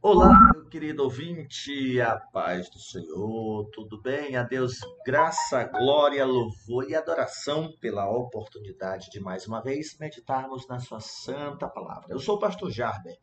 Olá, meu querido ouvinte, a paz do Senhor, tudo bem? A Deus graça, glória, louvor e adoração pela oportunidade de mais uma vez meditarmos na Sua Santa Palavra. Eu sou o Pastor Jarber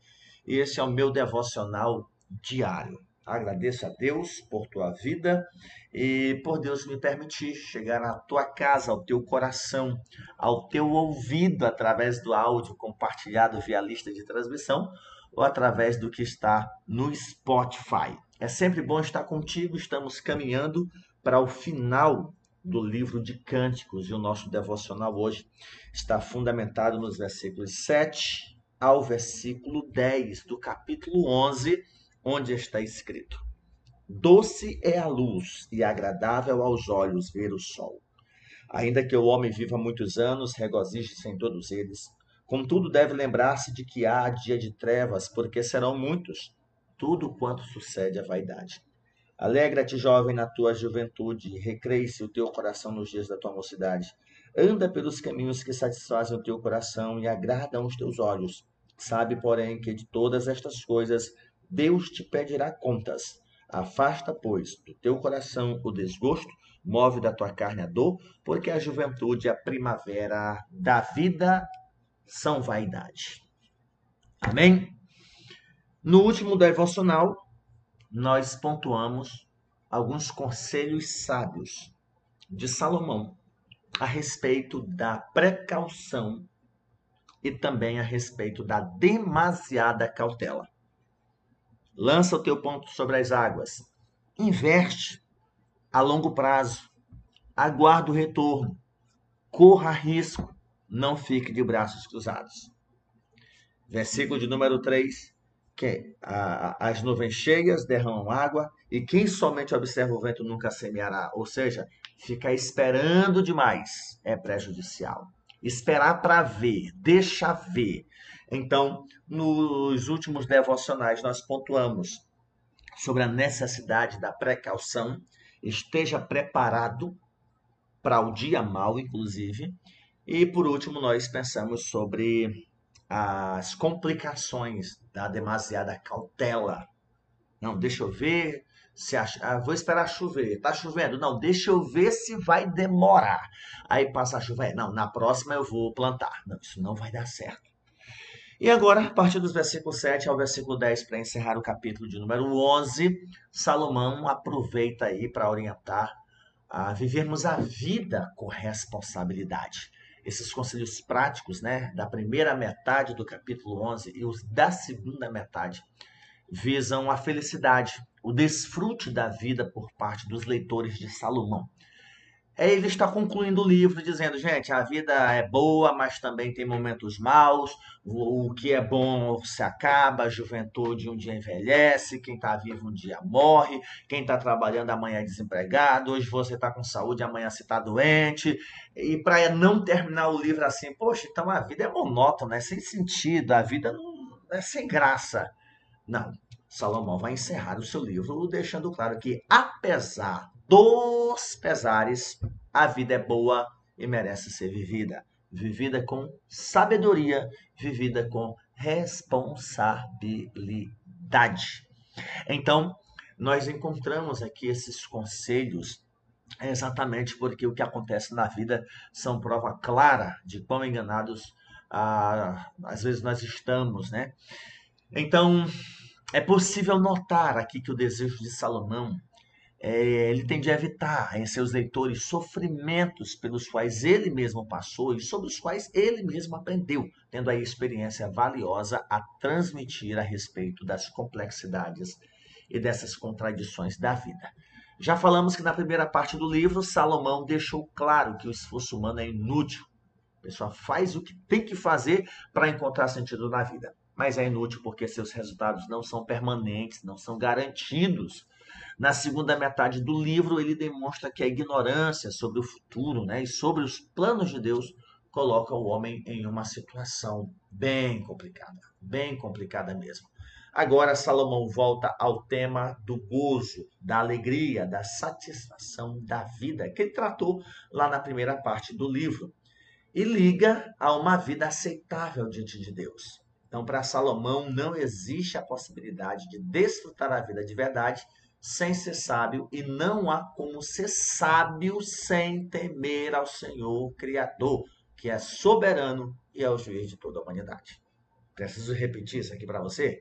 e esse é o meu devocional diário. Agradeço a Deus por tua vida e por Deus me permitir chegar à tua casa, ao teu coração, ao teu ouvido através do áudio compartilhado via lista de transmissão ou através do que está no Spotify. É sempre bom estar contigo, estamos caminhando para o final do livro de Cânticos e o nosso devocional hoje está fundamentado nos versículos 7 ao versículo 10 do capítulo 11 onde está escrito: Doce é a luz e agradável aos olhos ver o sol. Ainda que o homem viva muitos anos, regozije-se em todos eles. Contudo, deve lembrar-se de que há dia de trevas, porque serão muitos, tudo quanto sucede à vaidade. Alegra-te, jovem, na tua juventude, recreie-se o teu coração nos dias da tua mocidade. Anda pelos caminhos que satisfazem o teu coração e agradam os teus olhos. Sabe, porém, que de todas estas coisas Deus te pedirá contas. Afasta, pois, do teu coração o desgosto, move da tua carne a dor, porque a juventude e a primavera da vida são vaidade. Amém? No último devocional, nós pontuamos alguns conselhos sábios de Salomão a respeito da precaução e também a respeito da demasiada cautela. Lança o teu ponto sobre as águas. Investe a longo prazo. Aguarda o retorno. Corra risco. Não fique de braços cruzados. Versículo de número 3. Que a, as nuvens cheias derramam água e quem somente observa o vento nunca semeará. Ou seja, ficar esperando demais é prejudicial. Esperar para ver, deixa ver. Então, nos últimos devocionais, nós pontuamos sobre a necessidade da precaução, esteja preparado para o dia mau, inclusive. E, por último, nós pensamos sobre as complicações da demasiada cautela. Não, deixa eu ver se acha, ah, vou esperar chover. Tá chovendo? Não, deixa eu ver se vai demorar. Aí passa a chuva. Não, na próxima eu vou plantar. Não, isso não vai dar certo. E agora, a partir dos versículos 7 ao versículo 10, para encerrar o capítulo de número 11, Salomão aproveita aí para orientar a vivermos a vida com responsabilidade. Esses conselhos práticos, né, da primeira metade do capítulo 11 e os da segunda metade, visam a felicidade, o desfrute da vida por parte dos leitores de Salomão. É, ele está concluindo o livro dizendo, gente, a vida é boa, mas também tem momentos maus. O, que é bom se acaba, a juventude um dia envelhece, quem está vivo um dia morre, quem está trabalhando amanhã é desempregado, hoje você está com saúde, amanhã você está doente. E para não terminar o livro assim, poxa, então a vida é monótona, é sem sentido, a vida não, é sem graça. Não, Salomão vai encerrar o seu livro deixando claro que, apesar dos pesares, a vida é boa e merece ser vivida. Vivida com sabedoria, vivida com responsabilidade. Então, nós encontramos aqui esses conselhos exatamente porque o que acontece na vida são prova clara de quão enganados ah, às vezes nós estamos, né? Então, é possível notar aqui que o desejo de Salomão é, ele tem de evitar em seus leitores sofrimentos pelos quais ele mesmo passou e sobre os quais ele mesmo aprendeu, tendo aí experiência valiosa a transmitir a respeito das complexidades e dessas contradições da vida. Já falamos que na primeira parte do livro, Salomão deixou claro que o esforço humano é inútil. A pessoa faz o que tem que fazer para encontrar sentido na vida, mas é inútil porque seus resultados não são permanentes, não são garantidos na segunda metade do livro, ele demonstra que a ignorância sobre o futuro né, e sobre os planos de Deus coloca o homem em uma situação bem complicada, bem complicada mesmo. Agora, Salomão volta ao tema do gozo, da alegria, da satisfação da vida, que ele tratou lá na primeira parte do livro, e liga a uma vida aceitável diante de Deus. Então, para Salomão, não existe a possibilidade de desfrutar a vida de verdade sem ser sábio, e não há como ser sábio sem temer ao Senhor Criador, que é soberano e é o juiz de toda a humanidade. Preciso repetir isso aqui para você?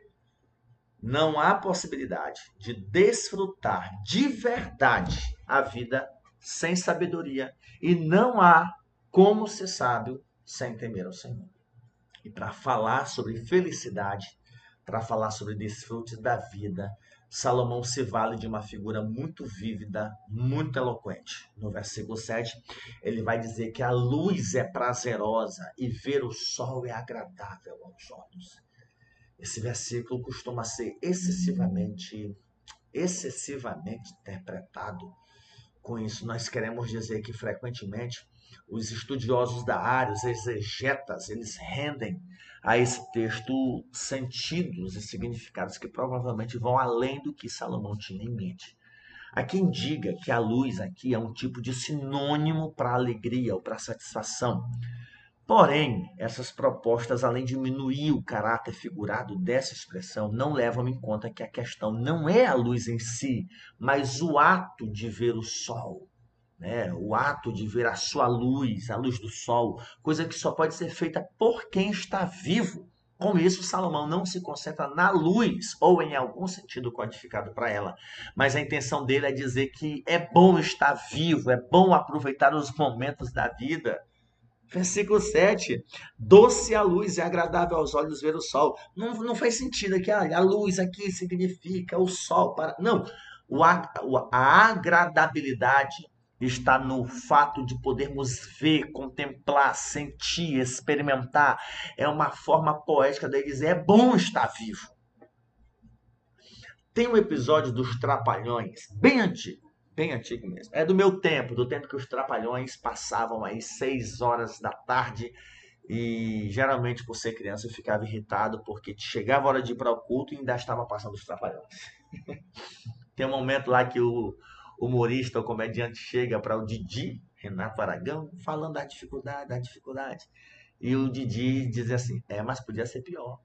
Não há possibilidade de desfrutar de verdade a vida sem sabedoria, e não há como ser sábio sem temer ao Senhor e para falar sobre felicidade, para falar sobre desfrutes da vida, Salomão se vale de uma figura muito vívida, muito eloquente. No versículo 7, ele vai dizer que a luz é prazerosa e ver o sol é agradável aos olhos. Esse versículo costuma ser excessivamente excessivamente interpretado. Com isso, nós queremos dizer que frequentemente os estudiosos da área, os exegetas, eles rendem a esse texto sentidos e significados que provavelmente vão além do que Salomão tinha em mente. Há quem diga que a luz aqui é um tipo de sinônimo para alegria ou para satisfação. Porém, essas propostas, além de diminuir o caráter figurado dessa expressão, não levam em conta que a questão não é a luz em si, mas o ato de ver o sol, né? o ato de ver a sua luz, a luz do sol, coisa que só pode ser feita por quem está vivo. Com isso, Salomão não se concentra na luz, ou em algum sentido codificado para ela, mas a intenção dele é dizer que é bom estar vivo, é bom aproveitar os momentos da vida. Versículo 7. Doce a luz e agradável aos olhos ver o sol. Não, não faz sentido aqui, ah, a luz aqui significa o sol. para Não, o, a, a agradabilidade está no fato de podermos ver, contemplar, sentir, experimentar. É uma forma poética de dizer: é bom estar vivo. Tem um episódio dos Trapalhões, bem antigo, bem antigo mesmo. É do meu tempo, do tempo que os Trapalhões passavam aí seis horas da tarde. E geralmente, por ser criança, eu ficava irritado porque chegava a hora de ir para o culto e ainda estava passando os Trapalhões. Tem um momento lá que o humorista ou comediante chega para o Didi, Renato Aragão, falando da dificuldade, da dificuldade. E o Didi diz assim: é, mas podia ser pior.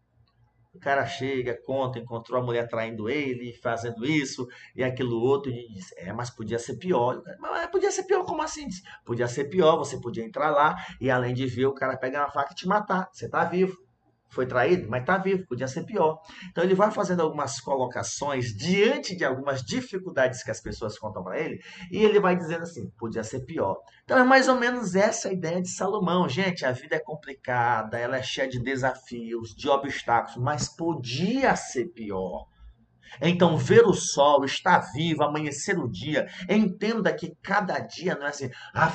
O cara chega, conta, encontrou a mulher traindo ele, fazendo isso e aquilo outro, e diz: É, mas podia ser pior. Mas podia ser pior, como assim? Podia ser pior, você podia entrar lá e além de ver, o cara pegar uma faca e te matar. Você tá vivo foi traído, mas está vivo, podia ser pior. Então ele vai fazendo algumas colocações diante de algumas dificuldades que as pessoas contam para ele, e ele vai dizendo assim: podia ser pior. Então é mais ou menos essa a ideia de Salomão. Gente, a vida é complicada, ela é cheia de desafios, de obstáculos, mas podia ser pior. Então, ver o sol, estar vivo, amanhecer o dia, entenda que cada dia não é assim, ah,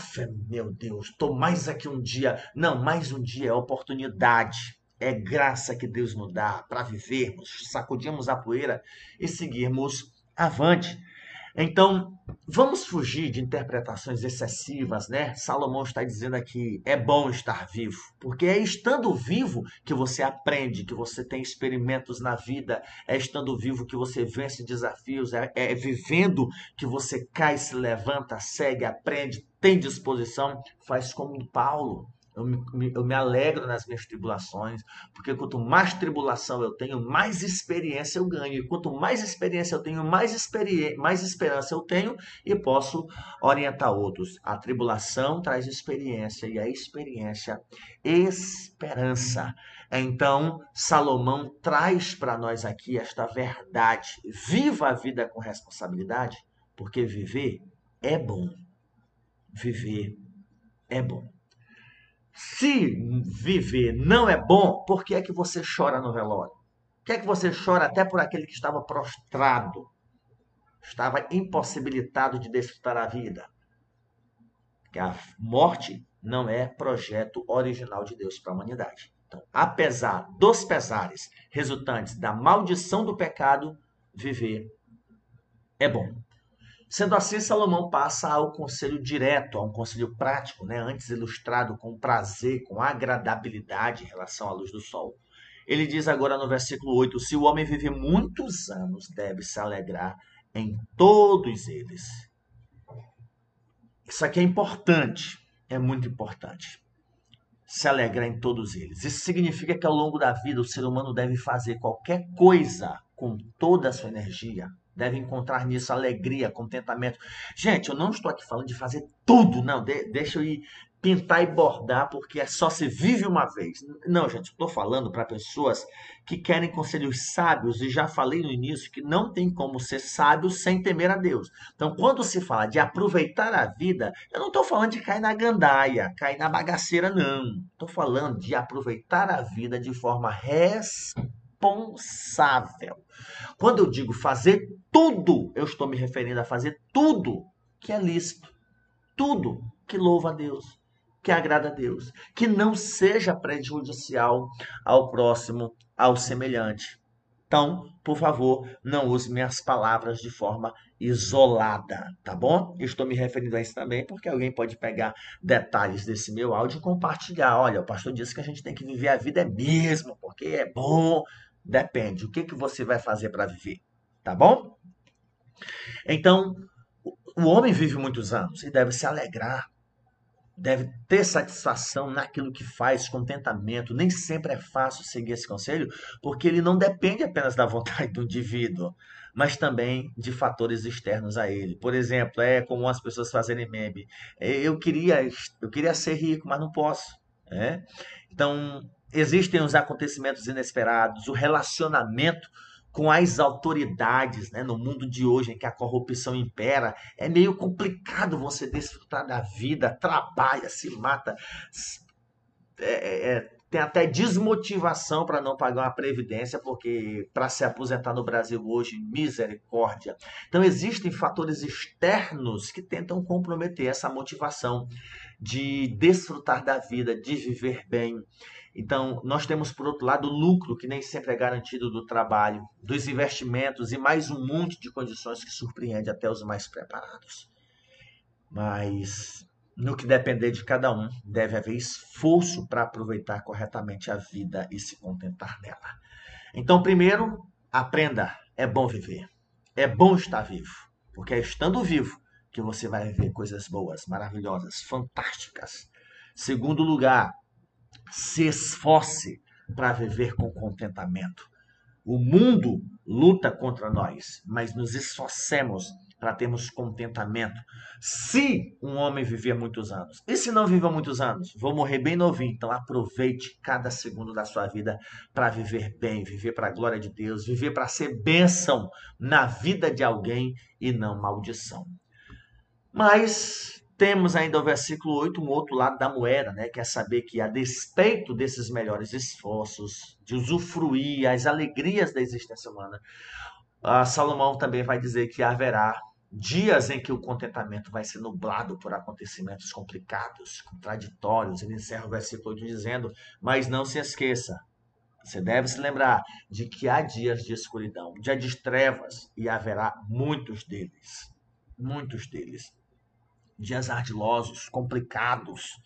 meu Deus, estou mais aqui um dia. Não, mais um dia é oportunidade é graça que Deus nos dá para vivermos, sacudirmos a poeira e seguirmos avante. Então, vamos fugir de interpretações excessivas, né? Salomão está dizendo aqui: é bom estar vivo, porque é estando vivo que você aprende, que você tem experimentos na vida, é estando vivo que você vence desafios, é, é vivendo que você cai, se levanta, segue, aprende, tem disposição, faz como Paulo. Eu me, eu me alegro nas minhas tribulações, porque quanto mais tribulação eu tenho, mais experiência eu ganho. E quanto mais experiência eu tenho, mais, mais esperança eu tenho e posso orientar outros. A tribulação traz experiência e a experiência, esperança. Então, Salomão traz para nós aqui esta verdade. Viva a vida com responsabilidade, porque viver é bom. Viver é bom. Se viver não é bom, por que é que você chora no velório? Por que é que você chora até por aquele que estava prostrado? Estava impossibilitado de desfrutar a vida. Porque a morte não é projeto original de Deus para a humanidade. Então, apesar dos pesares resultantes da maldição do pecado, viver é bom. Sendo assim, Salomão passa ao conselho direto, a um conselho prático, né? antes ilustrado com prazer, com agradabilidade em relação à luz do sol. Ele diz agora no versículo 8: Se o homem vive muitos anos, deve se alegrar em todos eles. Isso aqui é importante, é muito importante. se alegrar em todos eles. Isso significa que ao longo da vida o ser humano deve fazer qualquer coisa com toda a sua energia, deve encontrar nisso alegria, contentamento. Gente, eu não estou aqui falando de fazer tudo, não. De, deixa eu ir pintar e bordar porque é só se vive uma vez. Não, gente, estou falando para pessoas que querem conselhos sábios e já falei no início que não tem como ser sábio sem temer a Deus. Então, quando se fala de aproveitar a vida, eu não estou falando de cair na gandaia, cair na bagaceira, não. Estou falando de aproveitar a vida de forma responsável. Quando eu digo fazer tudo, eu estou me referindo a fazer tudo que é lícito, tudo que louva a Deus que agrada a Deus, que não seja prejudicial ao próximo, ao semelhante. Então, por favor, não use minhas palavras de forma isolada, tá bom? Estou me referindo a isso também porque alguém pode pegar detalhes desse meu áudio e compartilhar. Olha, o pastor disse que a gente tem que viver a vida é mesmo, porque é bom. Depende. O que, que você vai fazer para viver, tá bom? Então, o homem vive muitos anos e deve se alegrar deve ter satisfação naquilo que faz, contentamento. Nem sempre é fácil seguir esse conselho, porque ele não depende apenas da vontade do indivíduo, mas também de fatores externos a ele. Por exemplo, é como as pessoas fazerem meme. Eu queria, eu queria ser rico, mas não posso. Né? Então, existem os acontecimentos inesperados, o relacionamento com as autoridades, né? No mundo de hoje em que a corrupção impera, é meio complicado você desfrutar da vida, trabalha, se mata, é, é, é tem até desmotivação para não pagar uma previdência, porque para se aposentar no Brasil hoje, misericórdia. Então existem fatores externos que tentam comprometer essa motivação de desfrutar da vida, de viver bem. Então, nós temos, por outro lado, o lucro, que nem sempre é garantido do trabalho, dos investimentos e mais um monte de condições que surpreende até os mais preparados. Mas, no que depender de cada um, deve haver esforço para aproveitar corretamente a vida e se contentar nela. Então, primeiro, aprenda: é bom viver, é bom estar vivo, porque é estando vivo que você vai viver coisas boas, maravilhosas, fantásticas. Segundo lugar, se esforce para viver com contentamento. O mundo luta contra nós, mas nos esforcemos para termos contentamento. Se um homem viver muitos anos, e se não viver muitos anos, vou morrer bem novinho, então aproveite cada segundo da sua vida para viver bem, viver para a glória de Deus, viver para ser bênção na vida de alguém e não maldição. Mas temos ainda o versículo 8, um outro lado da moeda, né? Que é saber que, a despeito desses melhores esforços, de usufruir as alegrias da existência humana, a Salomão também vai dizer que haverá dias em que o contentamento vai ser nublado por acontecimentos complicados, contraditórios. Ele encerra o versículo 8 dizendo: Mas não se esqueça, você deve se lembrar de que há dias de escuridão, dias de trevas, e haverá muitos deles. Muitos deles dias ardilosos, complicados,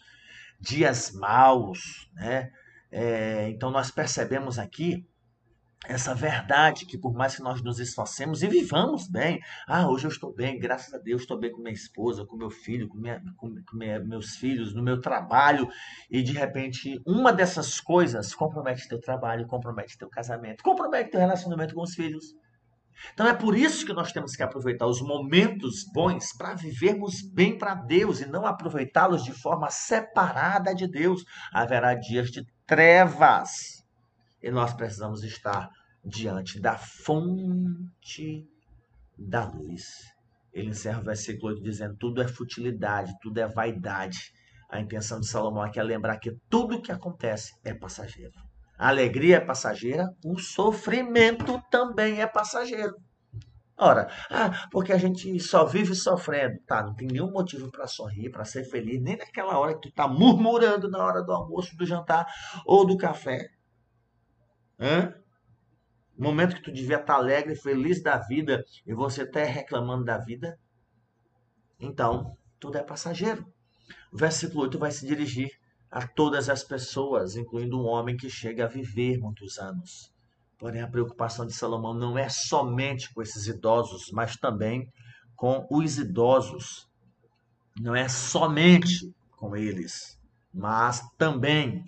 dias maus, né? É, então nós percebemos aqui essa verdade que por mais que nós nos esforcemos e vivamos bem, ah, hoje eu estou bem, graças a Deus estou bem com minha esposa, com meu filho, com, minha, com, minha, meus filhos, no meu trabalho, e de repente uma dessas coisas compromete teu trabalho, compromete teu casamento, compromete teu relacionamento com os filhos. Então é por isso que nós temos que aproveitar os momentos bons para vivermos bem para Deus e não aproveitá-los de forma separada de Deus. Haverá dias de trevas e nós precisamos estar diante da fonte da luz. Ele encerra o versículo 8 dizendo: tudo é futilidade, tudo é vaidade. A intenção de Salomão aqui é lembrar que tudo que acontece é passageiro. A alegria é passageira, o sofrimento também é passageiro. Ora, ah, porque a gente só vive sofrendo. Tá, não tem nenhum motivo para sorrir, para ser feliz, nem naquela hora que tu tá murmurando na hora do almoço, do jantar ou do café. Hã? Momento que tu devia estar tá alegre, feliz da vida e você está reclamando da vida. Então, tudo é passageiro. O versículo 8 vai se dirigir a todas as pessoas, incluindo um homem que chega a viver muitos anos. Porém, a preocupação de Salomão não é somente com esses idosos, mas também com os idosos. Não é somente com eles. Mas também,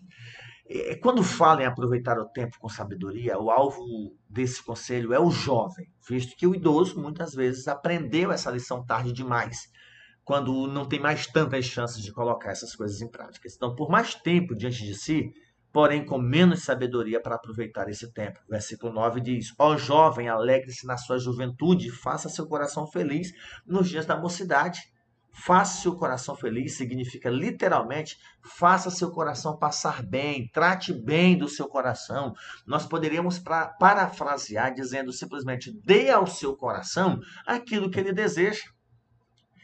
quando fala em aproveitar o tempo com sabedoria, o alvo desse conselho é o jovem, visto que o idoso muitas vezes aprendeu essa lição tarde demais, quando não tem mais tantas chances de colocar essas coisas em prática. Então, por mais tempo diante de si, porém com menos sabedoria para aproveitar esse tempo. Versículo 9 diz: Ó jovem, alegre-se na sua juventude, faça seu coração feliz nos dias da mocidade. Faça seu coração feliz significa literalmente faça seu coração passar bem, trate bem do seu coração. Nós poderíamos pra, parafrasear dizendo simplesmente dê ao seu coração aquilo que ele deseja.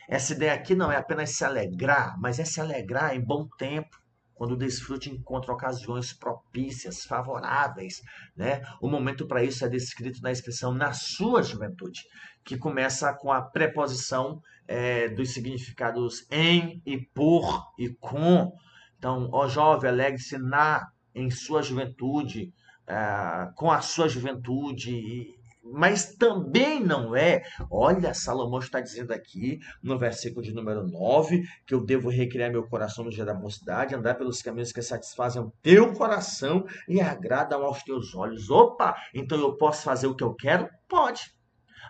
Essa ideia aqui não é apenas se alegrar, mas é se alegrar em bom tempo quando o desfrute encontra ocasiões propícias, favoráveis. Né? O momento para isso é descrito na expressão na sua juventude, que começa com a preposição é, dos significados em e por e com. Então, ó jovem, alegre-se na, em sua juventude, é, com a sua juventude, mas também não é. Olha, Salomão está dizendo aqui no versículo de número 9 que eu devo recriar meu coração no dia da mocidade, andar pelos caminhos que satisfazem o teu coração e agradam aos teus olhos. Opa, então eu posso fazer o que eu quero? Pode.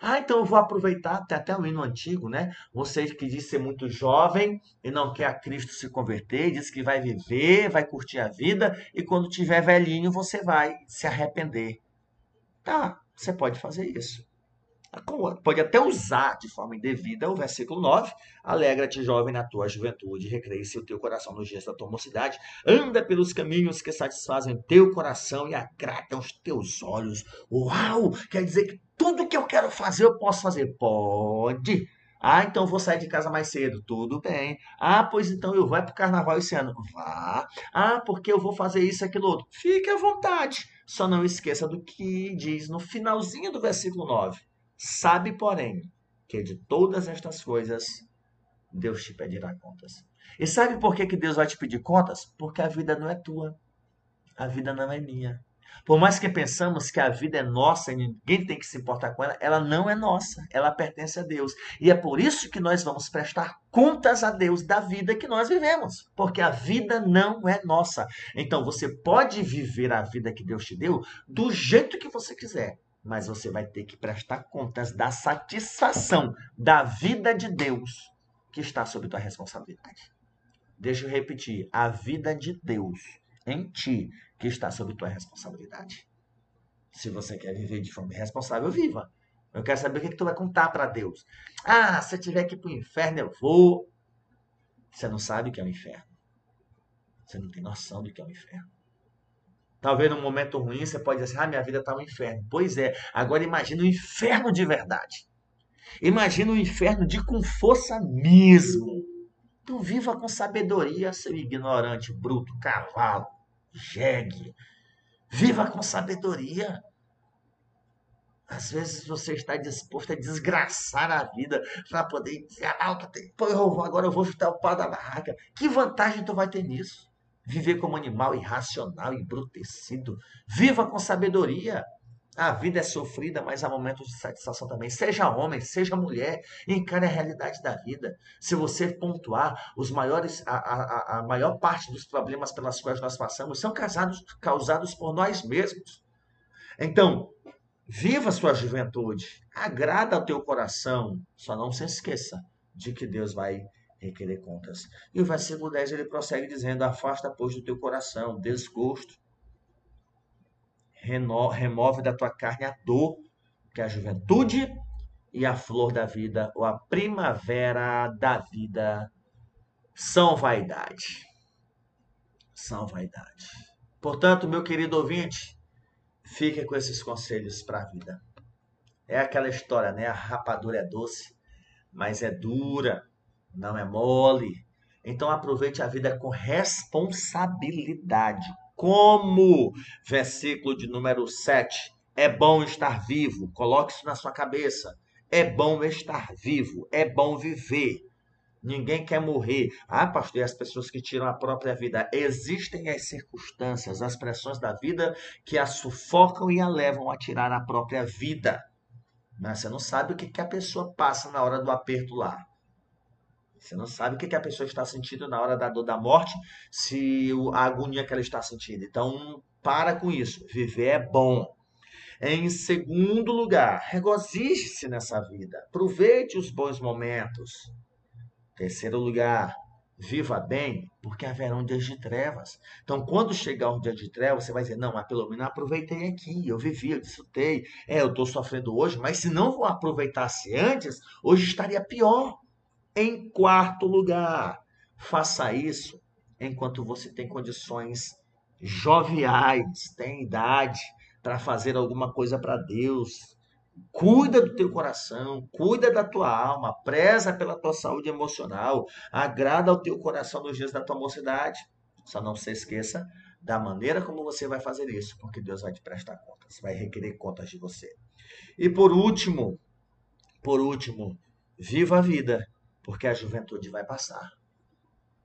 Ah, então eu vou aproveitar, tem até um hino antigo, né? Você que diz ser muito jovem e não quer a Cristo se converter, diz que vai viver, vai curtir a vida e quando tiver velhinho você vai se arrepender. Tá, você pode fazer isso. Pode até usar de forma indevida o versículo 9. Alegra-te, jovem, na tua juventude, recreie-se o teu coração nos dias da tua mocidade. Anda pelos caminhos que satisfazem teu coração e agradam os teus olhos. Uau! Quer dizer que tudo que eu quero fazer, eu posso fazer. Pode. Ah, então vou sair de casa mais cedo. Tudo bem. Ah, pois então eu vou para o carnaval esse ano. Vá. Ah, porque eu vou fazer isso, aquilo outro. Fique à vontade. Só não esqueça do que diz no finalzinho do versículo 9. Sabe, porém, que de todas estas coisas Deus te pedirá contas. E sabe por que, que Deus vai te pedir contas? Porque a vida não é tua. A vida não é minha. Por mais que pensamos que a vida é nossa e ninguém tem que se importar com ela, ela não é nossa, ela pertence a Deus. E é por isso que nós vamos prestar contas a Deus da vida que nós vivemos, porque a vida não é nossa. Então você pode viver a vida que Deus te deu do jeito que você quiser, mas você vai ter que prestar contas da satisfação da vida de Deus que está sob tua responsabilidade. Deixa eu repetir, a vida de Deus em ti que está sob tua responsabilidade. Se você quer viver de forma responsável, viva. Eu quero saber o que, que tu vai contar para Deus. Ah, se eu tiver que ir para o inferno, eu vou. Você não sabe o que é o inferno. Você não tem noção do que é o inferno. Talvez num momento ruim você pode dizer assim, ah, minha vida está um inferno. Pois é, agora imagina o inferno de verdade. Imagina o inferno de com força mesmo. Tu viva com sabedoria, seu ignorante, bruto, cavalo jegue. Viva com sabedoria. Às vezes você está disposto a desgraçar a vida para poder dizer, ah, pô, agora eu vou chutar o pau da barraca. Que vantagem tu vai ter nisso? Viver como animal irracional, embrutecido. Viva com sabedoria. A vida é sofrida, mas há momentos de satisfação também. Seja homem, seja mulher, encare a realidade da vida. Se você pontuar, os maiores, a, a, a maior parte dos problemas pelas quais nós passamos são causados, causados por nós mesmos. Então, viva sua juventude, agrada ao teu coração, só não se esqueça de que Deus vai requerer contas. E o versículo 10 ele prossegue dizendo: Afasta, pois, do teu coração desgosto remove da tua carne a dor, que é a juventude e a flor da vida, ou a primavera da vida, são vaidade. São vaidade. Portanto, meu querido ouvinte, fique com esses conselhos para a vida. É aquela história, né? A rapadura é doce, mas é dura, não é mole. Então aproveite a vida com responsabilidade como, versículo de número 7, é bom estar vivo. Coloque isso na sua cabeça. É bom estar vivo, é bom viver. Ninguém quer morrer. Ah, pastor, e as pessoas que tiram a própria vida? Existem as circunstâncias, as pressões da vida que a sufocam e a levam a tirar a própria vida. Mas você não sabe o que, que a pessoa passa na hora do aperto lá. Você não sabe o que, a pessoa está sentindo na hora da dor da morte, se a agonia que ela está sentindo. Então, para com isso. Viver é bom. Em segundo lugar, regozije-se nessa vida. Aproveite os bons momentos. Terceiro lugar, viva bem, porque haverão dias de trevas. Então, quando chegar um dia de trevas, você vai dizer: Não, mas pelo menos aproveitei aqui, eu vivi, eu desfrutei. É, eu estou sofrendo hoje, mas se não aproveitasse antes, hoje estaria pior. Em quarto lugar, faça isso enquanto você tem condições joviais, tem idade para fazer alguma coisa para Deus. Cuida do teu coração, cuida da tua alma, preza pela tua saúde emocional, agrada ao teu coração nos dias da tua mocidade. Só não se esqueça da maneira como você vai fazer isso, porque Deus vai te prestar contas, vai requerer contas de você. E por último, por último, viva a vida porque a juventude vai passar.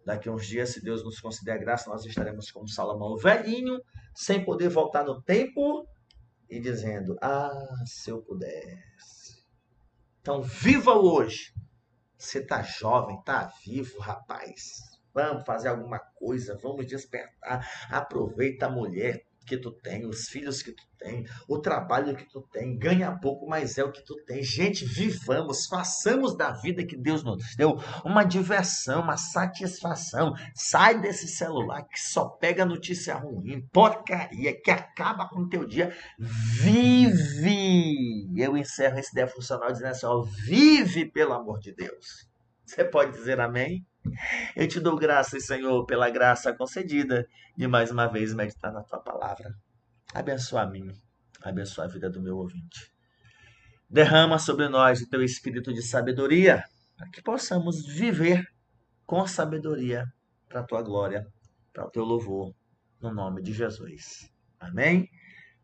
Daqui a uns dias, se Deus nos conceder a graça, nós estaremos como Salomão velhinho, sem poder voltar no tempo e dizendo: Ah, se eu pudesse. Então, viva hoje. Você está jovem, está vivo, rapaz. Vamos fazer alguma coisa, vamos despertar. Aproveita a mulher, que tu tem, os filhos que tu tem, o trabalho que tu tem, ganha pouco, mas é o que tu tem. Gente, vivamos, façamos da vida que Deus nos deu uma diversão, uma satisfação. Sai desse celular que só pega notícia ruim, porcaria, que acaba com o teu dia. Vive! Eu encerro esse defuncional dizendo assim, ó, vive pelo amor de Deus. Você pode dizer amém? Eu te dou graças, Senhor, pela graça concedida de mais uma vez meditar na tua palavra. Abençoa a mim, abençoa a vida do meu ouvinte. Derrama sobre nós o teu espírito de sabedoria, para que possamos viver com sabedoria para a tua glória, para o teu louvor, no nome de Jesus. Amém?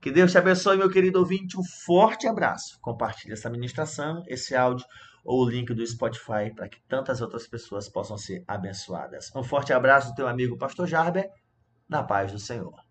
Que Deus te abençoe, meu querido ouvinte. Um forte abraço. Compartilhe essa ministração, esse áudio ou o link do Spotify para que tantas outras pessoas possam ser abençoadas. Um forte abraço do teu amigo Pastor Jarber, na paz do Senhor.